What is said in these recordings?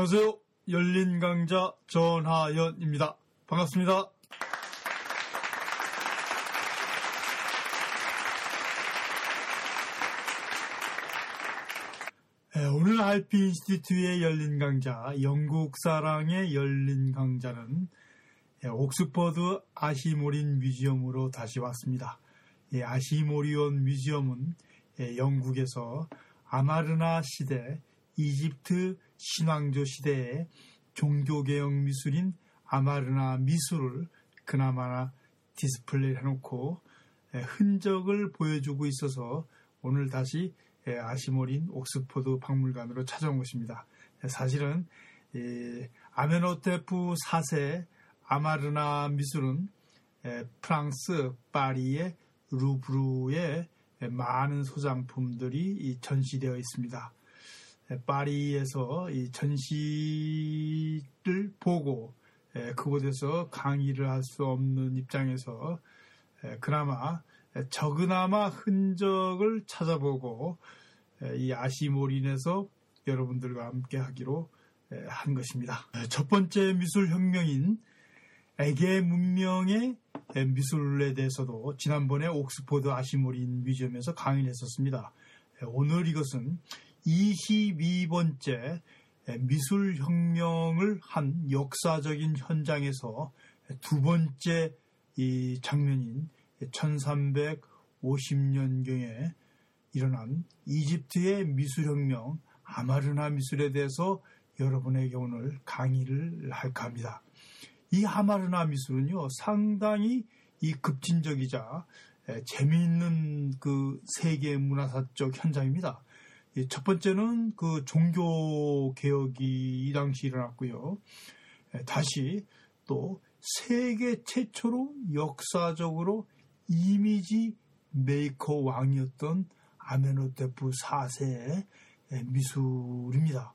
안녕하세요. 열린 강자 전하연입니다. 반갑습니다. 네, 오늘 RP 인스티튜의 열린 강자, 영국 사랑의 열린 강자는 예, 옥스퍼드 아시모린 뮤지엄으로 다시 왔습니다. 예, 아시모리온 뮤지엄은 예, 영국에서 아마르나 시대, 이집트 신왕조 시대의 종교개혁 미술인 아마르나 미술을 그나마 디스플레이 해놓고 흔적을 보여주고 있어서 오늘 다시 애슈몰린 옥스퍼드 박물관으로 찾아온 것입니다. 사실은 아멘호테프 4세 아마르나 미술은 프랑스 파리의 루브르에 많은 소장품들이 전시되어 있습니다. 파리에서 이 전시를 보고 그곳에서 강의를 할 수 없는 입장에서 그나마 적으나마 흔적을 찾아보고 이 아시몰인에서 여러분들과 함께 하기로 한 것입니다. 첫 번째 미술 혁명인 에게 문명의 미술에 대해서도 지난번에 옥스포드 아시몰인 뮤지엄에서 강의를 했었습니다. 오늘 이것은 22번째 미술혁명을 한 역사적인 현장에서 두 번째 이 장면인 1350년경에 일어난 이집트의 미술혁명 아마르나 미술에 대해서 여러분에게 오늘 강의를 할까 합니다. 이 아마르나 미술은요, 상당히 이 급진적이자 재미있는 그 세계 문화사적 현장입니다. 첫 번째는 그 종교 개혁이 이 당시 일어났고요. 다시 또 세계 최초로 역사적으로 image maker 왕이었던 아멘호테프 4세의 미술입니다.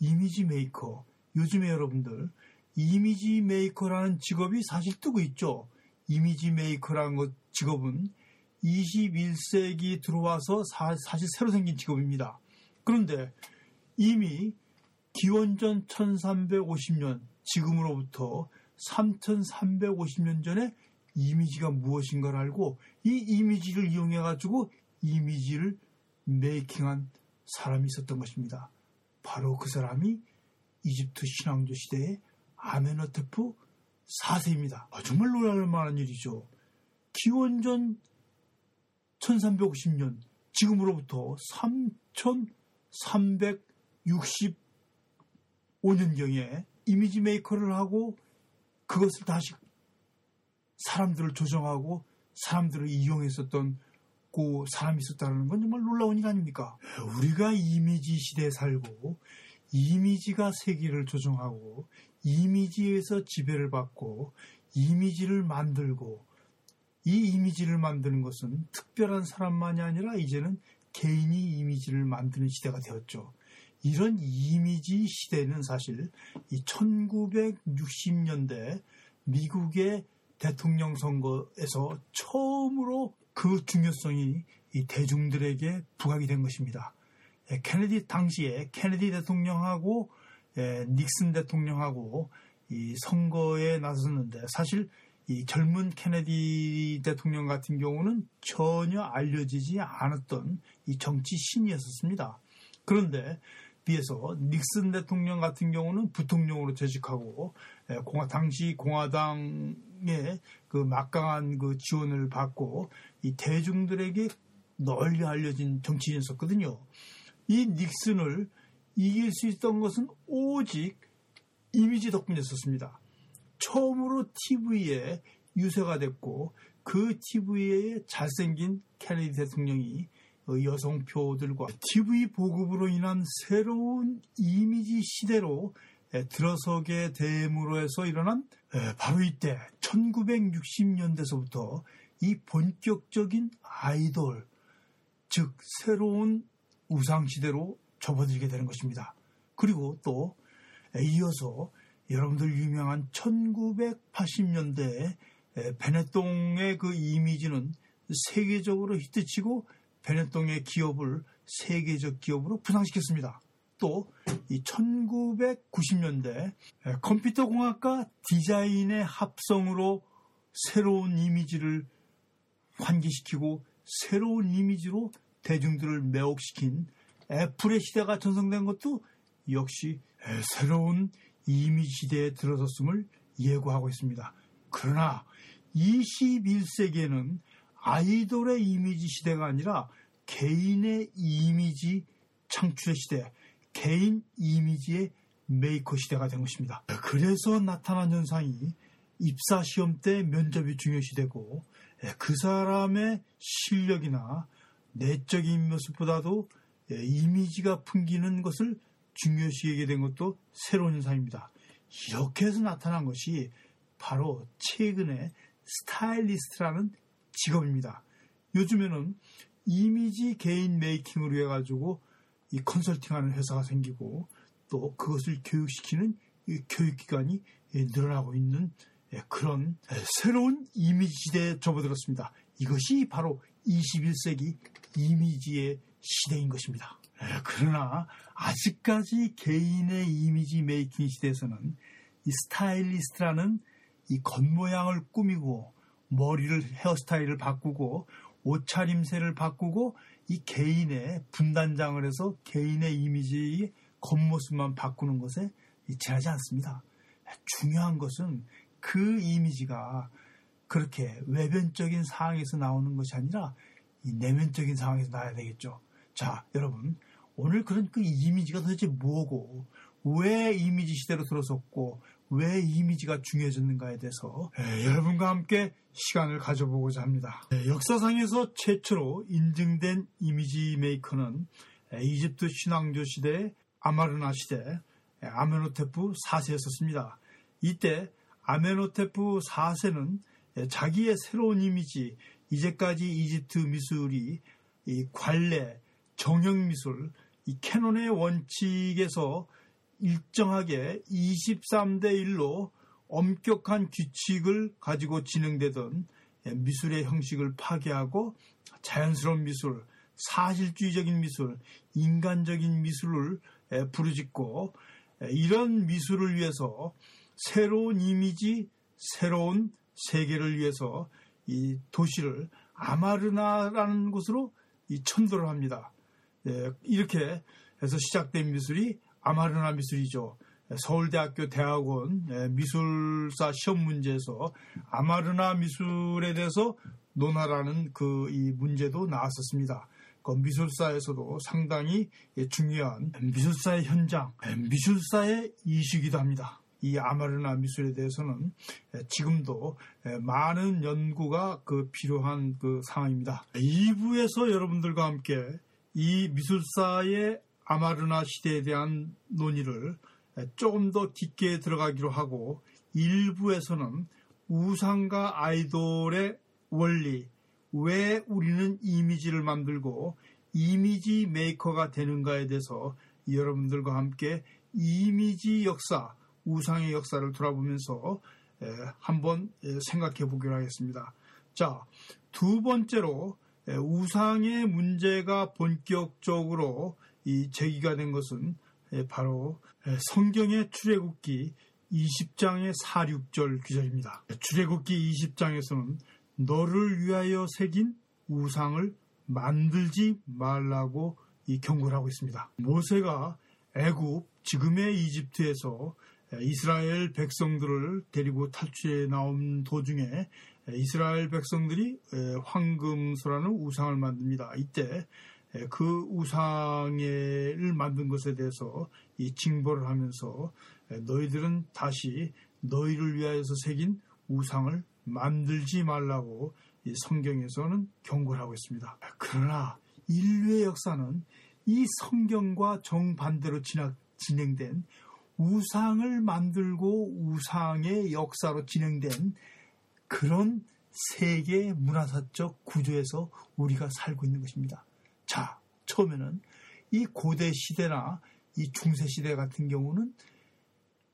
이미지 메이커. 요즘에 여러분들 이미지 메이커라는 직업이 사실 뜨고 있죠. 이미지 메이커라는 것 직업은 21세기 들어와서 사, 실 새로 생긴 직업입니다. 그런데 이미 기원전 1350년 지금으로부터 3350년 전에 이미지가 무엇인가를 알고 이 이미지를 이용해 가지고 이미지를 메이킹한 사람이 있었던 것입니다. 바로 그 사람이 이집트 신왕조 시대의 아메노테프 4세입니다. 아, 정말 놀랄 만한 일이죠. 기원전 1350년 지금으로부터 3365년경에 이미지 메이커를 하고 그것을 다시 사람들을 조정하고 사람들을 이용했었던 그 사람이 있었다는 건 정말 놀라운 일 아닙니까? 우리가 이미지 시대에 살고 이미지가 세계를 조정하고 이미지에서 지배를 받고 이미지를 만들고 이 이미지를 만드는 것은 특별한 사람만이 아니라 이제는 개인이 이미지를 만드는 시대가 되었죠. 이런 이미지 시대는 사실 이 1960년대 미국의 대통령 선거에서 처음으로 그 중요성이 이 대중들에게 부각이 된 것입니다. 예, 케네디 당시에 케네디 대통령하고 예, 닉슨 대통령하고 이 선거에 나섰는데 사실 이 젊은 케네디 대통령 같은 경우는 전혀 알려지지 않았던 이 정치 신이었었습니다. 그런데 비해서 닉슨 대통령 같은 경우는 부통령으로 재직하고 예, 공화 당시 공화당의 그 막강한 그 지원을 받고 이 대중들에게 널리 알려진 정치인이었거든요. 이 닉슨을 이길 수 있던 것은 오직 이미지 덕분이었습니다. 처음으로 TV에 유세가 됐고 그 TV에 잘생긴 케네디 대통령이 여성표들과 TV 보급으로 인한 새로운 이미지 시대로 들어서게 됨으로 해서 일어난 바로 이때 1960년대서부터 이 본격적인 아이돌 즉 새로운 우상시대로 접어들게 되는 것입니다. 그리고 또 이어서 여러분들 유명한 1980년대에 베네똥의 그 이미지는 세계적으로 히트치고 베네똥의 기업을 세계적 기업으로 부상시켰습니다. 또 이 1990년대 컴퓨터 공학과 디자인의 합성으로 새로운 이미지를 환기시키고 새로운 이미지로 대중들을 매혹시킨 애플의 시대가 전성된 것도 역시 새로운 이미지 시대에 들어섰음을 예고하고 있습니다. 그러나 21세기에는 아이돌의 이미지 시대가 아니라 개인의 이미지 창출의 시대, 개인 이미지의 메이커 시대가 된 것입니다. 그래서 나타난 현상이 입사 시험 때 면접이 중요시 되고 그 사람의 실력이나 내적인 모습보다도 이미지가 풍기는 것을 중요시하게 된 것도 새로운 현상입니다. 이렇게 해서 나타난 것이 바로 최근에 스타일리스트라는 직업입니다. 요즘에는 이미지 개인 메이킹으로 해가지고 이 컨설팅하는 회사가 생기고 또 그것을 교육시키는 교육기관이 늘어나고 있는 그런 새로운 이미지 시대에 접어들었습니다. 이것이 바로 21세기 이미지의 시대인 것입니다. 그러나 아직까지 개인의 이미지 메이킹 시대에서는 이 스타일리스트라는 이 겉모양을 꾸미고 머리를 헤어스타일을 바꾸고 옷차림새를 바꾸고 이 개인의 분단장을 해서 개인의 이미지의 겉모습만 바꾸는 것에 지하지 않습니다. 중요한 것은 그 이미지가 그렇게 외변적인 상황에서 나오는 것이 아니라 이 내면적인 상황에서 나와야 되겠죠. 자, 여러분. 오늘 그런 그 이미지가 도대체 뭐고, 왜 이미지 시대로 들어섰고, 왜 이미지가 중요해졌는가에 대해서 에, 여러분과 함께 시간을 가져보고자 합니다. 에, 역사상에서 최초로 인증된 이미지 메이커는 에, 이집트 신왕조 시대 아마르나 시대 아메노테프 4세였었습니다. 이때 아메노테프 4세는 자기의 새로운 이미지, 이제까지 이집트 미술이 관례, 정형 미술, 이 캐논의 원칙에서 일정하게 23대 1로 엄격한 규칙을 가지고 진행되던 미술의 형식을 파괴하고 자연스러운 미술, 사실주의적인 미술, 인간적인 미술을 부르짖고 이런 미술을 위해서 새로운 이미지, 새로운 세계를 위해서 이 도시를 아마르나라는 곳으로 이 천도를 합니다. 이렇게 해서 시작된 미술이 아마르나 미술이죠. 서울대학교 대학원 미술사 시험 문제에서 아마르나 미술에 대해서 논하라는 그 이 문제도 나왔었습니다. 그 미술사에서도 상당히 중요한 미술사의 현장, 미술사의 이슈기도 합니다. 이 아마르나 미술에 대해서는 지금도 많은 연구가 그 필요한 그 상황입니다. 2부에서 여러분들과 함께 이 미술사의 아마르나 시대에 대한 논의를 조금 더 깊게 들어가기로 하고 일부에서는 우상과 아이돌의 원리, 왜 우리는 이미지를 만들고 이미지 메이커가 되는가에 대해서 여러분들과 함께 이미지 역사, 우상의 역사를 돌아보면서 한번 생각해 보기로 하겠습니다. 자, 두 번째로 우상의 문제가 본격적으로 이 제기가 된 것은 바로 성경의 출애굽기 20장의 4, 6절 규절입니다. 출애굽기 20장에서는 너를 위하여 새긴 우상을 만들지 말라고 이 경고를 하고 있습니다. 모세가 애굽 지금의 이집트에서 이스라엘 백성들을 데리고 탈출해 나온 도중에 이스라엘 백성들이 황금소라는 우상을 만듭니다. 이때 그 우상을 만든 것에 대해서 이 징벌을 하면서 너희들은 다시 너희를 위하여서 새긴 우상을 만들지 말라고 성경에서는 경고를 하고 있습니다. 그러나 인류의 역사는 이 성경과 정반대로 진행된 우상을 만들고 우상의 역사로 진행된 그런 세계 문화사적 구조에서 우리가 살고 있는 것입니다. 자, 처음에는 이 고대 시대나 이 중세 시대 같은 경우는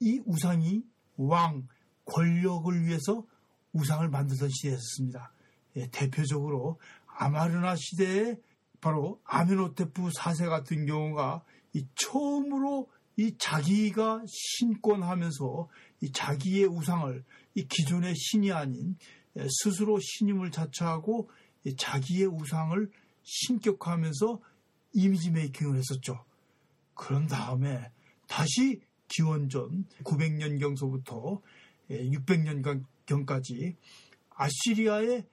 이 우상이 왕, 권력을 위해서 우상을 만들던 시대였습니다. 예, 대표적으로 아마르나 시대에 바로 아메노테프 4세 같은 경우가 이 처음으로 이 자기가 신권하면서 이 자기의 우상을 이 기존의 신이 아닌 스스로 신임을 자처하고 자기의 우상을 신격화하면서 이미지 메이킹을 했었죠. 그런 다음에 다시 기원전 900년경서부터 600년경까지 아시리아의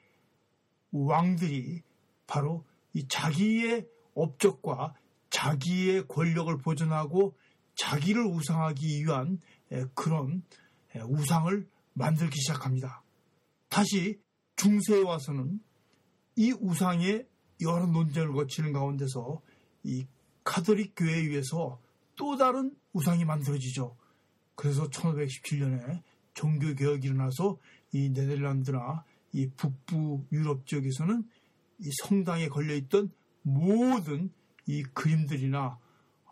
왕들이 바로 이 자기의 업적과 자기의 권력을 보존하고 자기를 우상하기 위한 그런 우상을 만들기 시작합니다. 다시 중세에 와서는 이 우상의 여러 논쟁을 거치는 가운데서 이 카톨릭 교회에 의해서 또 다른 우상이 만들어지죠. 그래서 1517년에 종교개혁이 일어나서 이 네덜란드나 이 북부 유럽 지역에서는 이 성당에 걸려있던 모든 이 그림들이나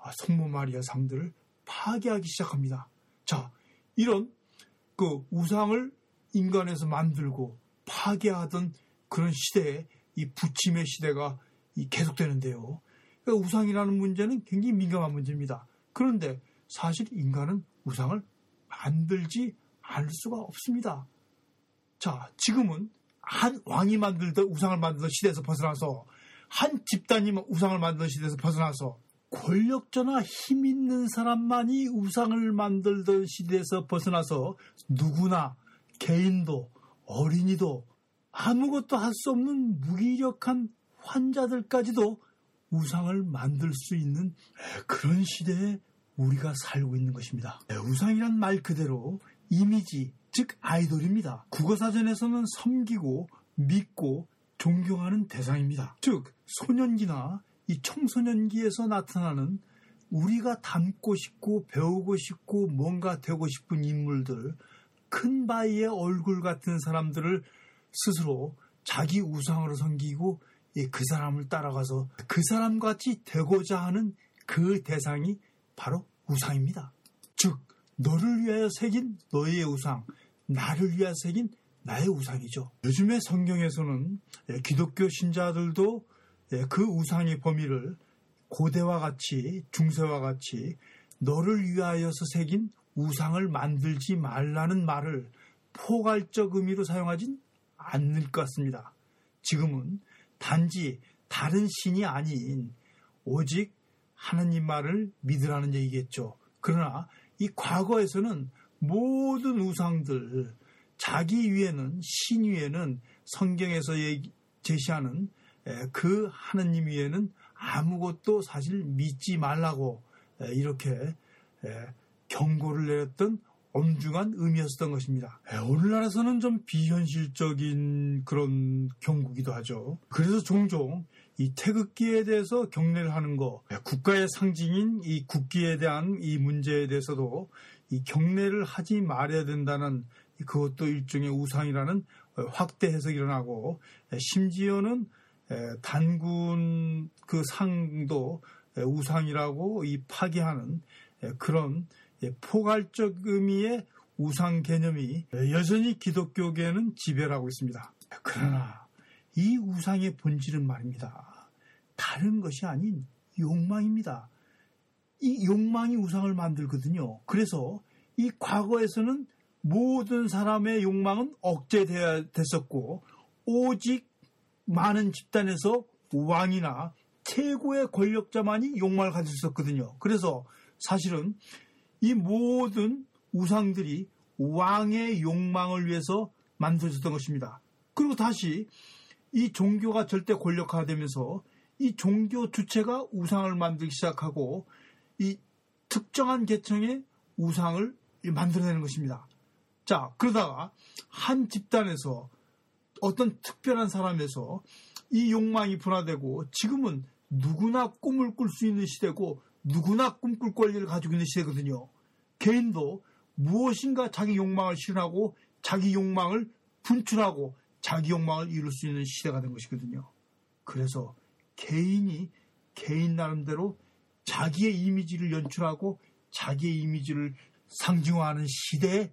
아, 성모 마리아 상들을 파괴하기 시작합니다. 자, 이런 그 우상을 인간에서 만들고 파괴하던 그런 시대에 이 부침의 시대가 계속되는데요. 그러니까 우상이라는 문제는 굉장히 민감한 문제입니다. 그런데 사실 인간은 우상을 만들지 않을 수가 없습니다. 자, 지금은 한 왕이 만들던 우상을 만들던 시대에서 벗어나서 한 집단이 우상을 만들던 시대에서 벗어나서 권력자나 힘 있는 사람만이 우상을 만들던 시대에서 벗어나서 누구나 개인도 어린이도 아무것도 할 수 없는 무기력한 환자들까지도 우상을 만들 수 있는 그런 시대에 우리가 살고 있는 것입니다. 우상이란 말 그대로 이미지, 즉 아이돌입니다. 국어사전에서는 섬기고 믿고 존경하는 대상입니다. 즉 소년기나 이 청소년기에서 나타나는 우리가 닮고 싶고 배우고 싶고 뭔가 되고 싶은 인물들, 큰 바위의 얼굴 같은 사람들을 스스로 자기 우상으로 섬기고 그 사람을 따라가서 그 사람 같이 되고자 하는 그 대상이 바로 우상입니다. 즉, 너를 위하여 새긴 너의 우상, 나를 위하여 새긴 나의 우상이죠. 요즘에 성경에서는 기독교 신자들도 그 우상의 범위를 고대와 같이 중세와 같이 너를 위하여서 새긴 우상을 만들지 말라는 말을 포괄적 의미로 사용하진 않을 것 같습니다. 지금은 단지 다른 신이 아닌 오직 하나님 말을 믿으라는 얘기겠죠. 그러나 이 과거에서는 모든 우상들, 자기 위에는, 신 위에는 성경에서 제시하는 그 하나님 위에는 아무것도 사실 믿지 말라고 이렇게 경고를 내렸던 엄중한 의미였던 것입니다. 오늘날에서는 좀 비현실적인 그런 경고기도 하죠. 그래서 종종 이 태극기에 대해서 경례를 하는 거, 국가의 상징인 이 국기에 대한 이 문제에 대해서도 이 경례를 하지 말아야 된다는 그것도 일종의 우상이라는 확대 해석이 일어나고 심지어는 단군 그 상도 우상이라고 이 파괴하는 그런 포괄적 의미의 우상 개념이 여전히 기독교계는 지배를 하고 있습니다. 그러나 이 우상의 본질은 말입니다. 다른 것이 아닌 욕망입니다. 이 욕망이 우상을 만들거든요. 그래서 이 과거에서는 모든 사람의 욕망은 억제되어야 됐었고 오직 많은 집단에서 왕이나 최고의 권력자만이 욕망을 가질 수 있었거든요. 그래서 사실은 이 모든 우상들이 왕의 욕망을 위해서 만들어졌던 것입니다. 그리고 다시 이 종교가 절대 권력화되면서 이 종교 주체가 우상을 만들기 시작하고 이 특정한 계층의 우상을 만들어내는 것입니다. 자, 그러다가 한 집단에서 어떤 특별한 사람에서 이 욕망이 분화되고 지금은 누구나 꿈을 꿀 수 있는 시대고 누구나 꿈꿀 권리를 가지고 있는 시대거든요. 개인도 무엇인가 자기 욕망을 실현하고 자기 욕망을 분출하고 자기 욕망을 이룰 수 있는 시대가 된 것이거든요. 그래서 개인이 개인 나름대로 자기의 이미지를 연출하고 자기의 이미지를 상징화하는 시대에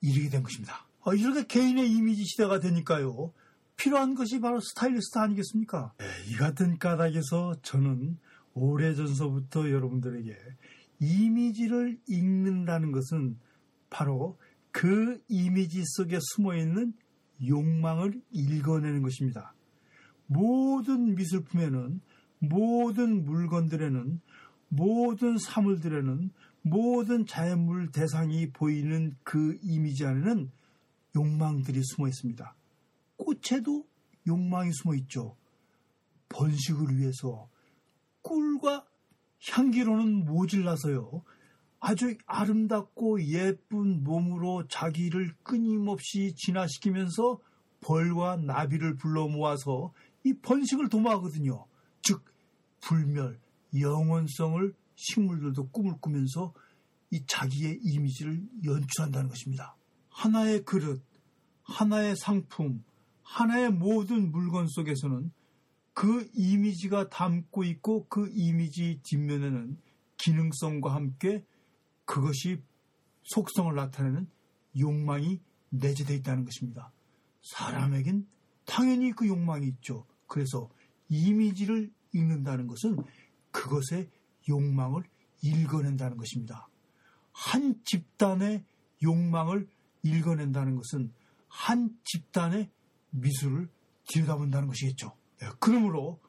이르게 된 것입니다. 어, 이렇게 개인의 이미지 시대가 되니까요. 필요한 것이 바로 스타일리스트 아니겠습니까? 네, 이 같은 까닭에서 저는 오래전서부터 여러분들에게 이미지를 읽는다는 것은 바로 그 이미지 속에 숨어 있는 욕망을 읽어내는 것입니다. 모든 미술품에는 모든 물건들에는 모든 사물들에는 모든 자연물 대상이 보이는 그 이미지 안에는 욕망들이 숨어 있습니다. 꽃에도 욕망이 숨어 있죠. 번식을 위해서 꿀과 향기로는 모질라서요. 아주 아름답고 예쁜 몸으로 자기를 끊임없이 진화시키면서 벌과 나비를 불러 모아서 이 번식을 도모하거든요. 즉, 불멸, 영원성을 식물들도 꿈을 꾸면서 이 자기의 이미지를 연출한다는 것입니다. 하나의 그릇, 하나의 상품, 하나의 모든 물건 속에서는 그 이미지가 담고 있고 그 이미지 뒷면에는 기능성과 함께 그것이 속성을 나타내는 욕망이 내재되어 있다는 것입니다. 사람에겐 당연히 그 욕망이 있죠. 그래서 이미지를 읽는다는 것은 그것의 욕망을 읽어낸다는 것입니다. 한 집단의 욕망을 읽어낸다는 것은 한 집단의 미술을 들여다본다는 것이겠죠. 네, 그러므로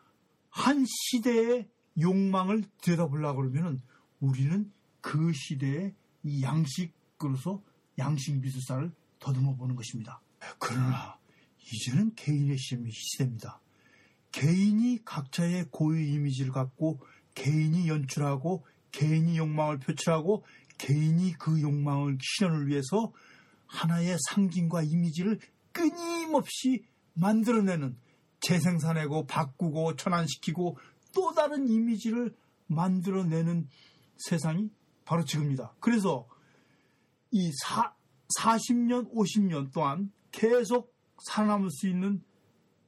한 시대의 욕망을 들여다보려고 그러면 우리는 그 시대의 이 양식으로서 양식 미술사를 더듬어 보는 것입니다. 그러나 이제는 개인의 시대입니다. 개인이 각자의 고유 이미지를 갖고 개인이 연출하고 개인이 욕망을 표출하고 개인이 그 욕망을 실현을 위해서 하나의 상징과 이미지를 끊임없이 만들어내는 재생산하고 바꾸고 전환시키고 또 다른 이미지를 만들어내는 세상이 바로 지금입니다. 그래서 이 사, 40년, 50년 동안 계속 살아남을 수 있는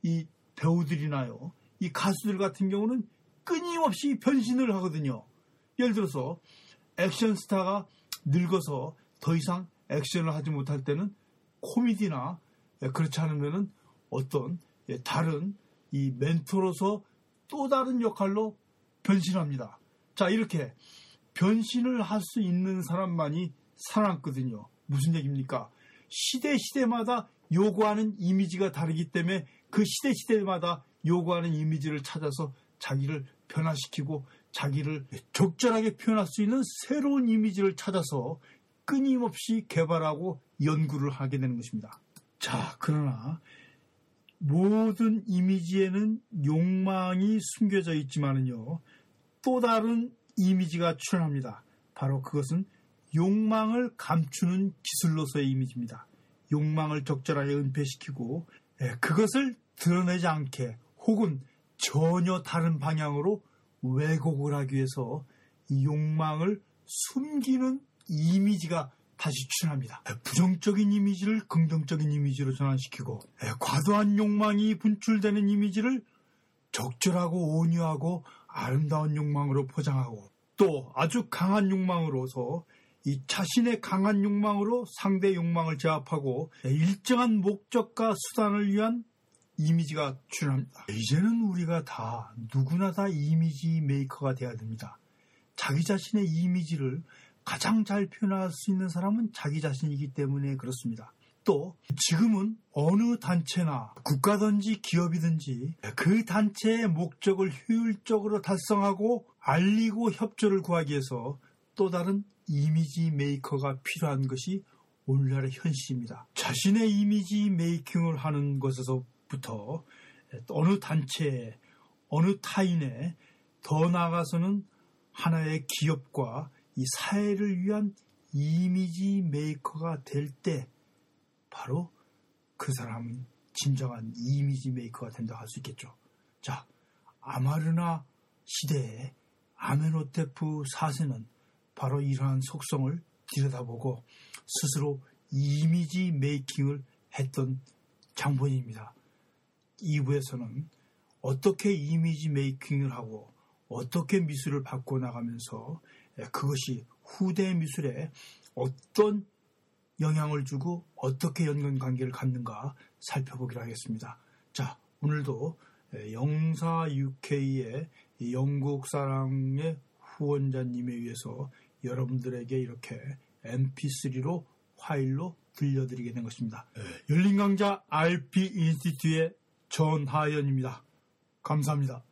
이 배우들이나요, 이 가수들 같은 경우는 끊임없이 변신을 하거든요. 예를 들어서 액션 스타가 늙어서 더 이상 액션을 하지 못할 때는 코미디나 그렇지 않으면은 어떤 다른 이 멘토로서 또 다른 역할로 변신합니다. 자, 이렇게 변신을 할 수 있는 사람만이 살아남거든요. 무슨 얘기입니까? 시대 시대마다 요구하는 이미지가 다르기 때문에 그 시대 시대마다 요구하는 이미지를 찾아서 자기를 변화시키고 자기를 적절하게 표현할 수 있는 새로운 이미지를 찾아서 끊임없이 개발하고 연구를 하게 되는 것입니다. 자, 그러나 모든 이미지에는 욕망이 숨겨져 있지만은요, 또 다른 이미지가 출현합니다. 바로 그것은 욕망을 감추는 기술로서의 이미지입니다. 욕망을 적절하게 은폐시키고 예, 그것을 드러내지 않게 혹은 전혀 다른 방향으로 왜곡을 하기 위해서 이 욕망을 숨기는 이미지가 다시 출현합니다. 예, 부정적인 이미지를 긍정적인 이미지로 전환시키고 예, 과도한 욕망이 분출되는 이미지를 적절하고 온유하고 아름다운 욕망으로 포장하고 또 아주 강한 욕망으로서 이 자신의 강한 욕망으로 상대 욕망을 제압하고 일정한 목적과 수단을 위한 이미지가 출현합니다. 이제는 우리가 다 누구나 다 이미지 메이커가 돼야 됩니다. 자기 자신의 이미지를 가장 잘 표현할 수 있는 사람은 자기 자신이기 때문에 그렇습니다. 또 지금은 어느 단체나 국가든지 기업이든지 그 단체의 목적을 효율적으로 달성하고 알리고 협조를 구하기 위해서 또 다른 이미지 메이커가 필요한 것이 오늘날의 현실입니다. 자신의 이미지 메이킹을 하는 것에서부터 어느 단체, 어느 타인에 더 나아가서는 하나의 기업과 이 사회를 위한 이미지 메이커가 될 때 바로 그 사람은 진정한 이미지 메이커가 된다고 할수 있겠죠. 자, 아마르나 시대의 아메노테프 4세는 바로 이러한 속성을 들여다보고 스스로 이미지 메이킹을 했던 장본인입니다. 2부에서는 어떻게 이미지 메이킹을 하고 어떻게 미술을 바꿔 나가면서 그것이 후대 미술에 어떤 영향을 주고 어떻게 연관 관계를 갖는가 살펴보기로 하겠습니다. 자, 오늘도 영사 UK의 영국 사랑의 후원자님에 의해서 여러분들에게 이렇게 mp3로 파일로 들려드리게 된 것입니다. 네. 열린 강자 RP 인스티튜의 전하연입니다. 감사합니다.